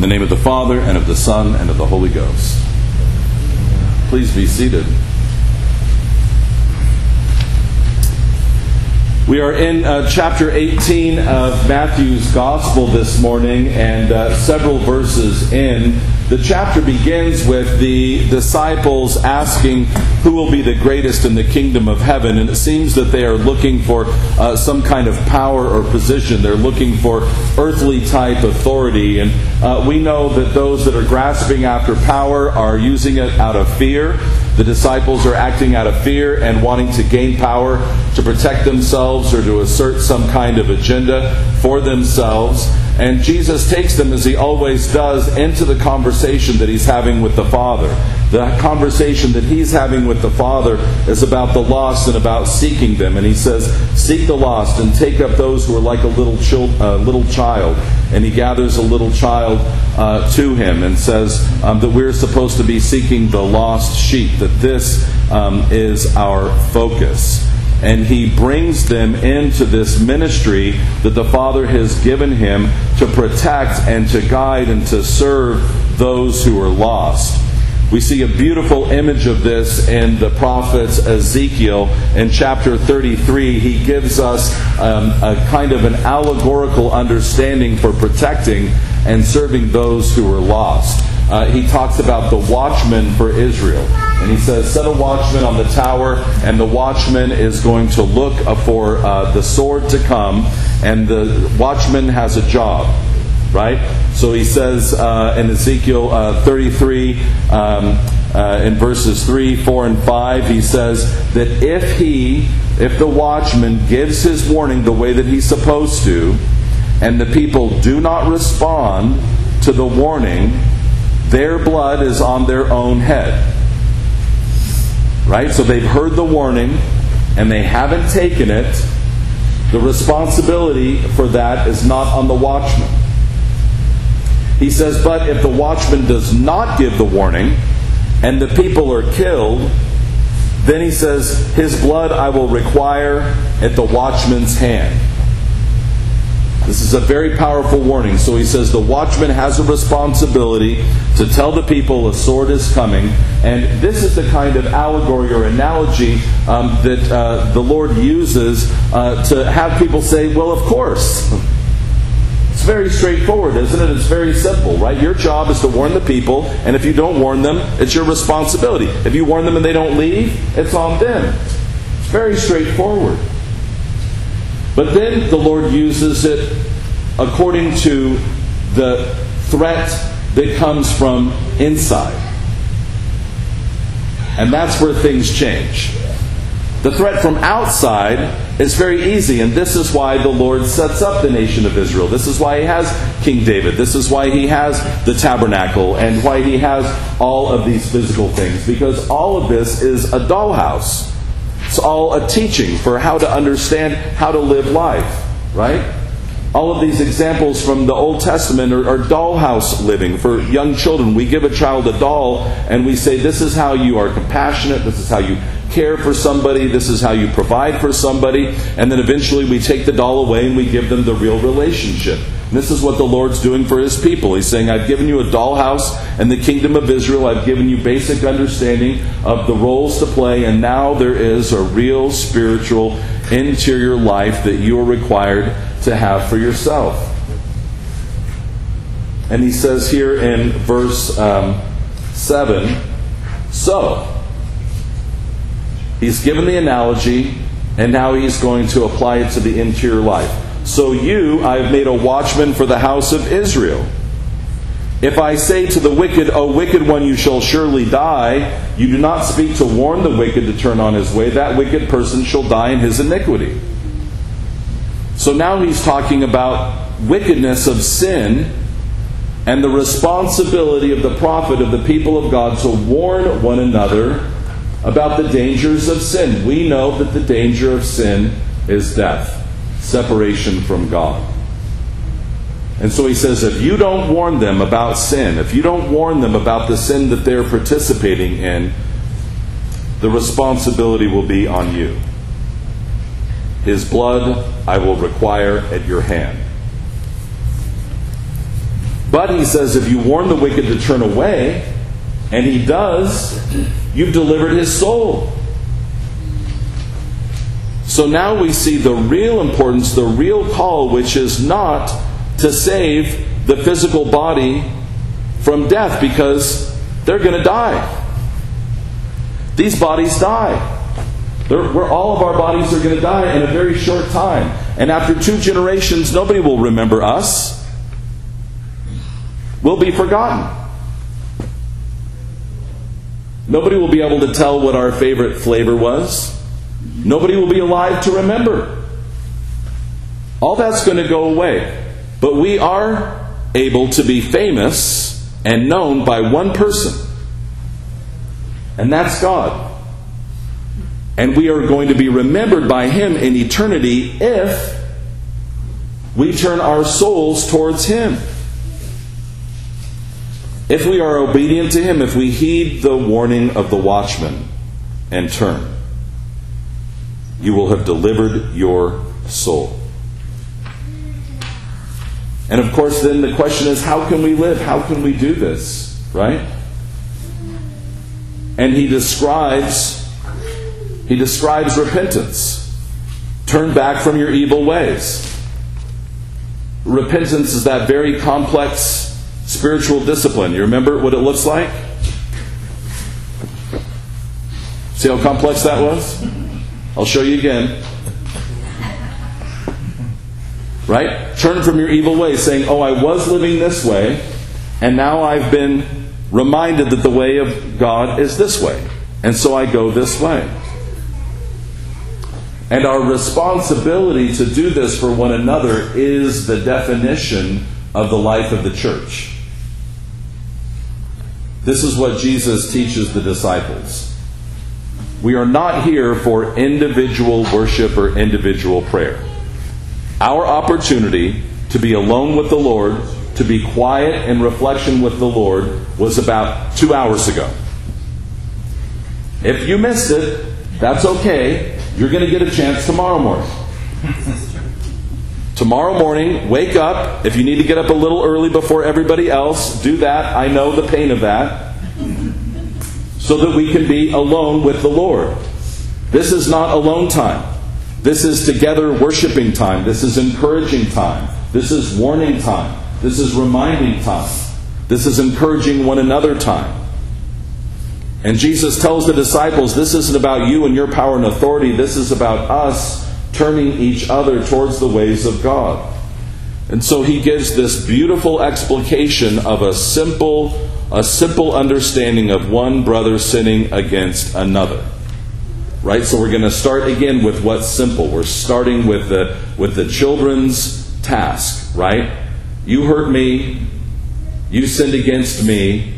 In the name of the Father, and of the Son, and of the Holy Ghost. Please be seated. We are in uh, chapter 18 of Matthew's Gospel this morning, and uh, several verses in. The chapter begins with the disciples asking who will be the greatest in the kingdom of heaven, and it seems that they are looking for uh, some kind of power or position. They're looking for earthly type authority, and uh, we know that those that are grasping after power are using it out of fear. The disciples are acting out of fear and wanting to gain power to protect themselves or to assert some kind of agenda for themselves. And Jesus takes them, as he always does, into the conversation that he's having with the Father. The conversation that he's having with the Father is about the lost and about seeking them. And he says, Seek the lost and take up those who are like a little, uh, little child. And he gathers a little child uh, to him and says um, that we're supposed to be seeking the lost sheep, that this um, is our focus and he brings them into this ministry that the Father has given him to protect and to guide and to serve those who are lost. We see a beautiful image of this in the prophet Ezekiel in chapter 33. He gives us um, a kind of an allegorical understanding for protecting and serving those who are lost. Uh, he talks about the watchman for Israel. And he says, Set a watchman on the tower, and the watchman is going to look for uh, the sword to come, and the watchman has a job, right? So he says uh, in Ezekiel uh, 33, um, uh, in verses 3, 4, and 5, he says that if he, if the watchman gives his warning the way that he's supposed to, and the people do not respond to the warning, their blood is on their own head. Right? So they've heard the warning and they haven't taken it. The responsibility for that is not on the watchman. He says, but if the watchman does not give the warning and the people are killed, then he says, his blood I will require at the watchman's hand. This is a very powerful warning. So he says the watchman has a responsibility to tell the people a sword is coming. And this is the kind of allegory or analogy um, that uh, the Lord uses uh, to have people say, well, of course. It's very straightforward, isn't it? It's very simple, right? Your job is to warn the people, and if you don't warn them, it's your responsibility. If you warn them and they don't leave, it's on them. It's very straightforward. But then the Lord uses it according to the threat that comes from inside. And that's where things change. The threat from outside is very easy, and this is why the Lord sets up the nation of Israel. This is why He has King David. This is why He has the tabernacle, and why He has all of these physical things, because all of this is a dollhouse. It's all a teaching for how to understand how to live life, right? All of these examples from the Old Testament are, are, dollhouse living for young children. We give a child a doll and we say, This is how you are compassionate, this is how you care for somebody, this is how you provide for somebody. And then eventually we take the doll away and we give them the real relationship. And this is what the Lord's doing for his people. He's saying, I've given you a dollhouse and the kingdom of Israel. I've given you basic understanding of the roles to play, and now there is a real spiritual interior life that you are required to have for yourself. And he says here in verse um, 7 So, he's given the analogy, and now he's going to apply it to the interior life. So you I have made a watchman for the house of Israel. If I say to the wicked, O wicked one, you shall surely die, you do not speak to warn the wicked to turn on his way, that wicked person shall die in his iniquity. So now he's talking about wickedness of sin and the responsibility of the prophet of the people of God to warn one another about the dangers of sin. We know that the danger of sin is death separation from God. And so he says, if you don't warn them about sin, if you don't warn them about the sin that they're participating in, the responsibility will be on you. His blood I will require at your hand. But he says, if you warn the wicked to turn away, and he does, you've delivered his soul. So now we see the real importance, the real call, which is not to save the physical body from death because they're going to die. These bodies die. Where all of our bodies are going to die in a very short time. And after two generations, nobody will remember us. We'll be forgotten. Nobody will be able to tell what our favorite flavor was. Nobody will be alive to remember. All that's going to go away. But we are able to be famous and known by one person, and that's God. And we are going to be remembered by Him in eternity if we turn our souls towards Him. If we are obedient to Him, if we heed the warning of the watchman and turn, you will have delivered your soul. And of course, then the question is how can we live? How can we do this? Right? And he describes he describes repentance. Turn back from your evil ways. Repentance is that very complex spiritual discipline. You remember what it looks like? See how complex that was? I'll show you again. Right? Turn from your evil ways, saying, Oh, I was living this way, and now I've been reminded that the way of God is this way. And so I go this way. And our responsibility to do this for one another is the definition of the life of the church. This is what Jesus teaches the disciples. We are not here for individual worship or individual prayer. Our opportunity to be alone with the Lord, to be quiet in reflection with the Lord, was about two hours ago. If you missed it, that's okay. You're going to get a chance tomorrow morning. tomorrow morning, wake up. If you need to get up a little early before everybody else, do that. I know the pain of that. So that we can be alone with the Lord. This is not alone time. This is together worshiping time. This is encouraging time. This is warning time. This is reminding time. This is encouraging one another time. And Jesus tells the disciples, This isn't about you and your power and authority. This is about us turning each other towards the ways of God. And so he gives this beautiful explication of a simple, a simple understanding of one brother sinning against another. Right? So we're going to start again with what's simple. We're starting with the with the children's task, right? You hurt me, you sinned against me,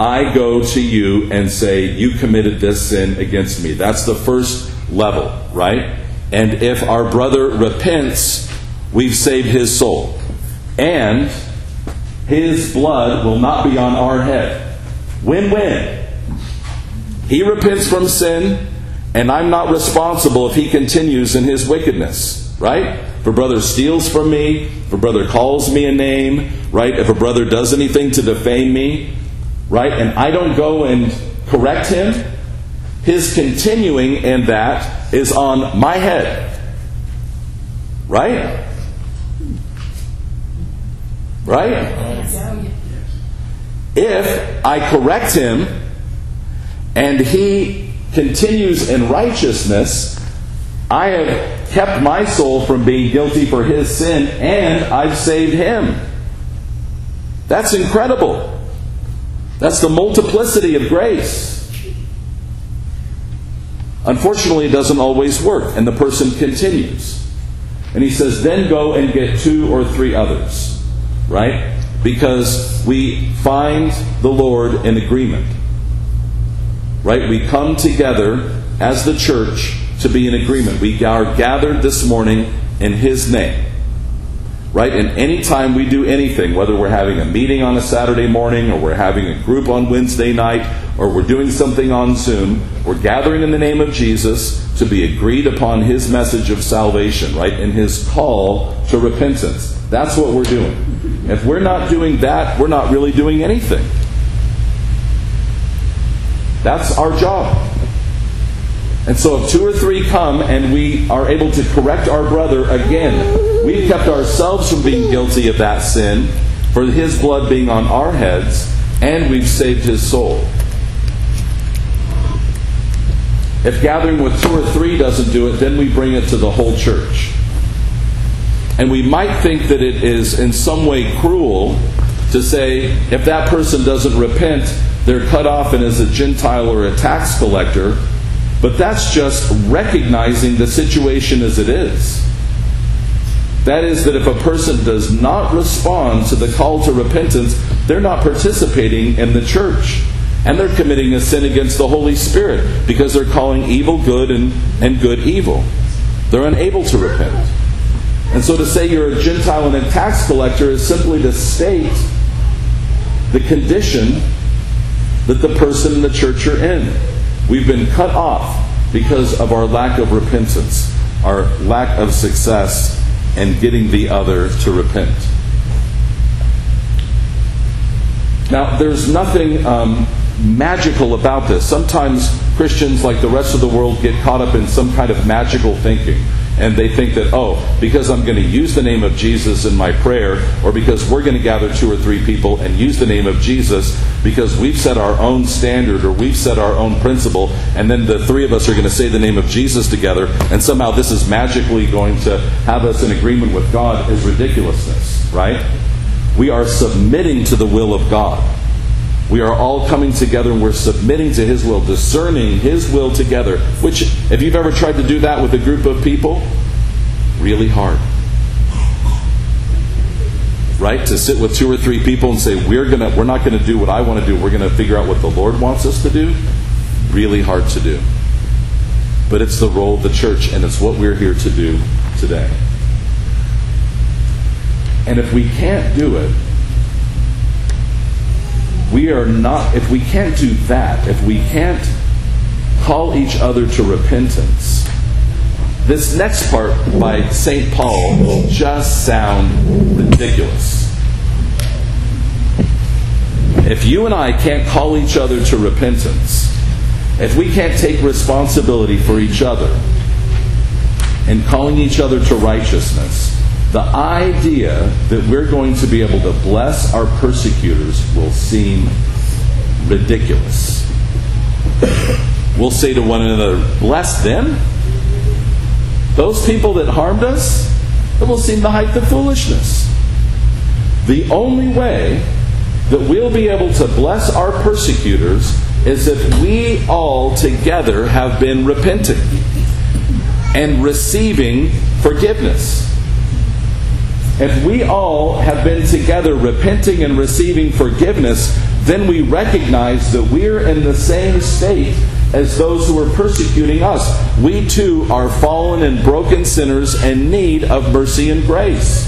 I go to you and say, You committed this sin against me. That's the first level, right? And if our brother repents, we've saved his soul. And his blood will not be on our head. Win win. He repents from sin, and I'm not responsible if he continues in his wickedness, right? If a brother steals from me, if a brother calls me a name, right? If a brother does anything to defame me, right? And I don't go and correct him. His continuing in that is on my head. Right? Right? If I correct him and he continues in righteousness, I have kept my soul from being guilty for his sin and I've saved him. That's incredible. That's the multiplicity of grace. Unfortunately, it doesn't always work, and the person continues. And he says, then go and get two or three others, right? Because we find the Lord in agreement, right? We come together as the church to be in agreement. We are gathered this morning in His name right? And anytime we do anything, whether we're having a meeting on a Saturday morning, or we're having a group on Wednesday night, or we're doing something on Zoom, we're gathering in the name of Jesus to be agreed upon his message of salvation, right? And his call to repentance. That's what we're doing. If we're not doing that, we're not really doing anything. That's our job. And so if two or three come and we are able to correct our brother again, we've kept ourselves from being guilty of that sin for his blood being on our heads, and we've saved his soul. If gathering with two or three doesn't do it, then we bring it to the whole church. And we might think that it is in some way cruel to say if that person doesn't repent, they're cut off and is a Gentile or a tax collector. But that's just recognizing the situation as it is. That is, that if a person does not respond to the call to repentance, they're not participating in the church. And they're committing a sin against the Holy Spirit because they're calling evil good and, and good evil. They're unable to repent. And so to say you're a Gentile and a tax collector is simply to state the condition that the person in the church are in. We've been cut off because of our lack of repentance, our lack of success in getting the other to repent. Now, there's nothing um, magical about this. Sometimes Christians, like the rest of the world, get caught up in some kind of magical thinking. And they think that, oh, because I'm going to use the name of Jesus in my prayer, or because we're going to gather two or three people and use the name of Jesus, because we've set our own standard or we've set our own principle, and then the three of us are going to say the name of Jesus together, and somehow this is magically going to have us in agreement with God, is ridiculousness, right? We are submitting to the will of God. We are all coming together and we're submitting to His will, discerning His will together. Which, if you've ever tried to do that with a group of people, really hard. Right? To sit with two or three people and say, we're gonna we're not gonna do what I want to do, we're gonna figure out what the Lord wants us to do, really hard to do. But it's the role of the church, and it's what we're here to do today. And if we can't do it, we are not, if we can't do that, if we can't call each other to repentance, this next part by St. Paul will just sound ridiculous. If you and I can't call each other to repentance, if we can't take responsibility for each other and calling each other to righteousness, the idea that we're going to be able to bless our persecutors will seem ridiculous. We'll say to one another, bless them? Those people that harmed us? It will seem the height of foolishness. The only way that we'll be able to bless our persecutors is if we all together have been repenting and receiving forgiveness. If we all have been together repenting and receiving forgiveness, then we recognize that we're in the same state as those who are persecuting us. We too are fallen and broken sinners in need of mercy and grace.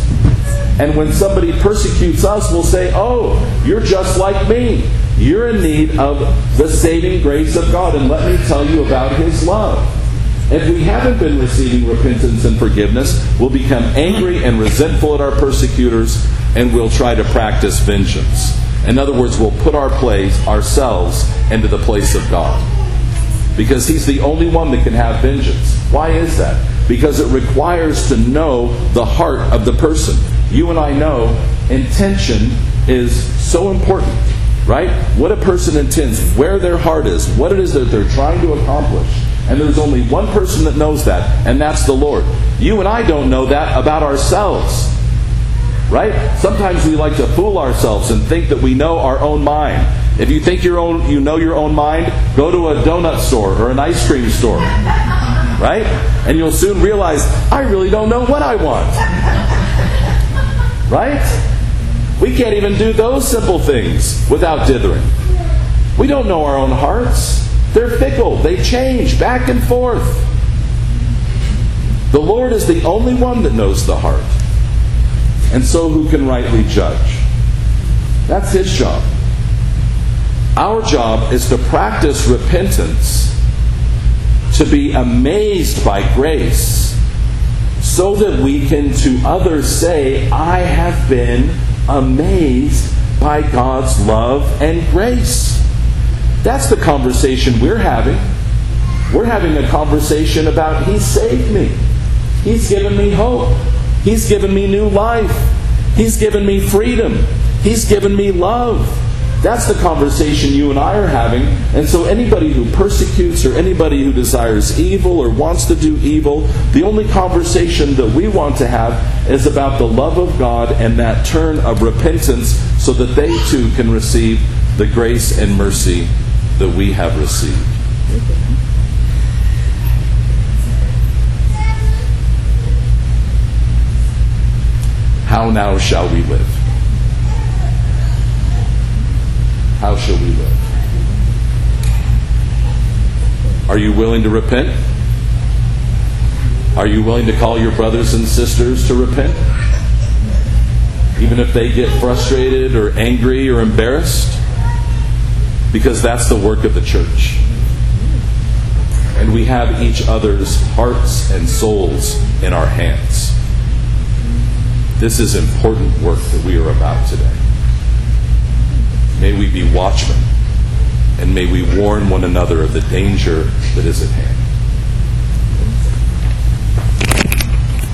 And when somebody persecutes us, we'll say, Oh, you're just like me. You're in need of the saving grace of God. And let me tell you about His love. If we haven't been receiving repentance and forgiveness, we'll become angry and resentful at our persecutors, and we'll try to practice vengeance. In other words, we'll put our place, ourselves, into the place of God. Because He's the only one that can have vengeance. Why is that? Because it requires to know the heart of the person. You and I know intention is so important, right? What a person intends, where their heart is, what it is that they're trying to accomplish. And there's only one person that knows that, and that's the Lord. You and I don't know that about ourselves. Right? Sometimes we like to fool ourselves and think that we know our own mind. If you think your own, you know your own mind, go to a donut store or an ice cream store. Right? And you'll soon realize, I really don't know what I want. Right? We can't even do those simple things without dithering. We don't know our own hearts. They're fickle, they change back and forth. The Lord is the only one that knows the heart. And so who can rightly judge? That's his job. Our job is to practice repentance to be amazed by grace so that we can to others say, I have been amazed by God's love and grace. That's the conversation we're having. We're having a conversation about He saved me. He's given me hope. He's given me new life. He's given me freedom. He's given me love. That's the conversation you and I are having. And so, anybody who persecutes or anybody who desires evil or wants to do evil, the only conversation that we want to have is about the love of God and that turn of repentance so that they too can receive the grace and mercy that we have received. How now shall we live? How shall we live? Are you willing to repent? Are you willing to call your brothers and sisters to repent? Even if they get frustrated or angry or embarrassed? Because that's the work of the church. And we have each other's hearts and souls in our hands. This is important work that we are about today. May we be watchmen, and may we warn one another of the danger that is at hand.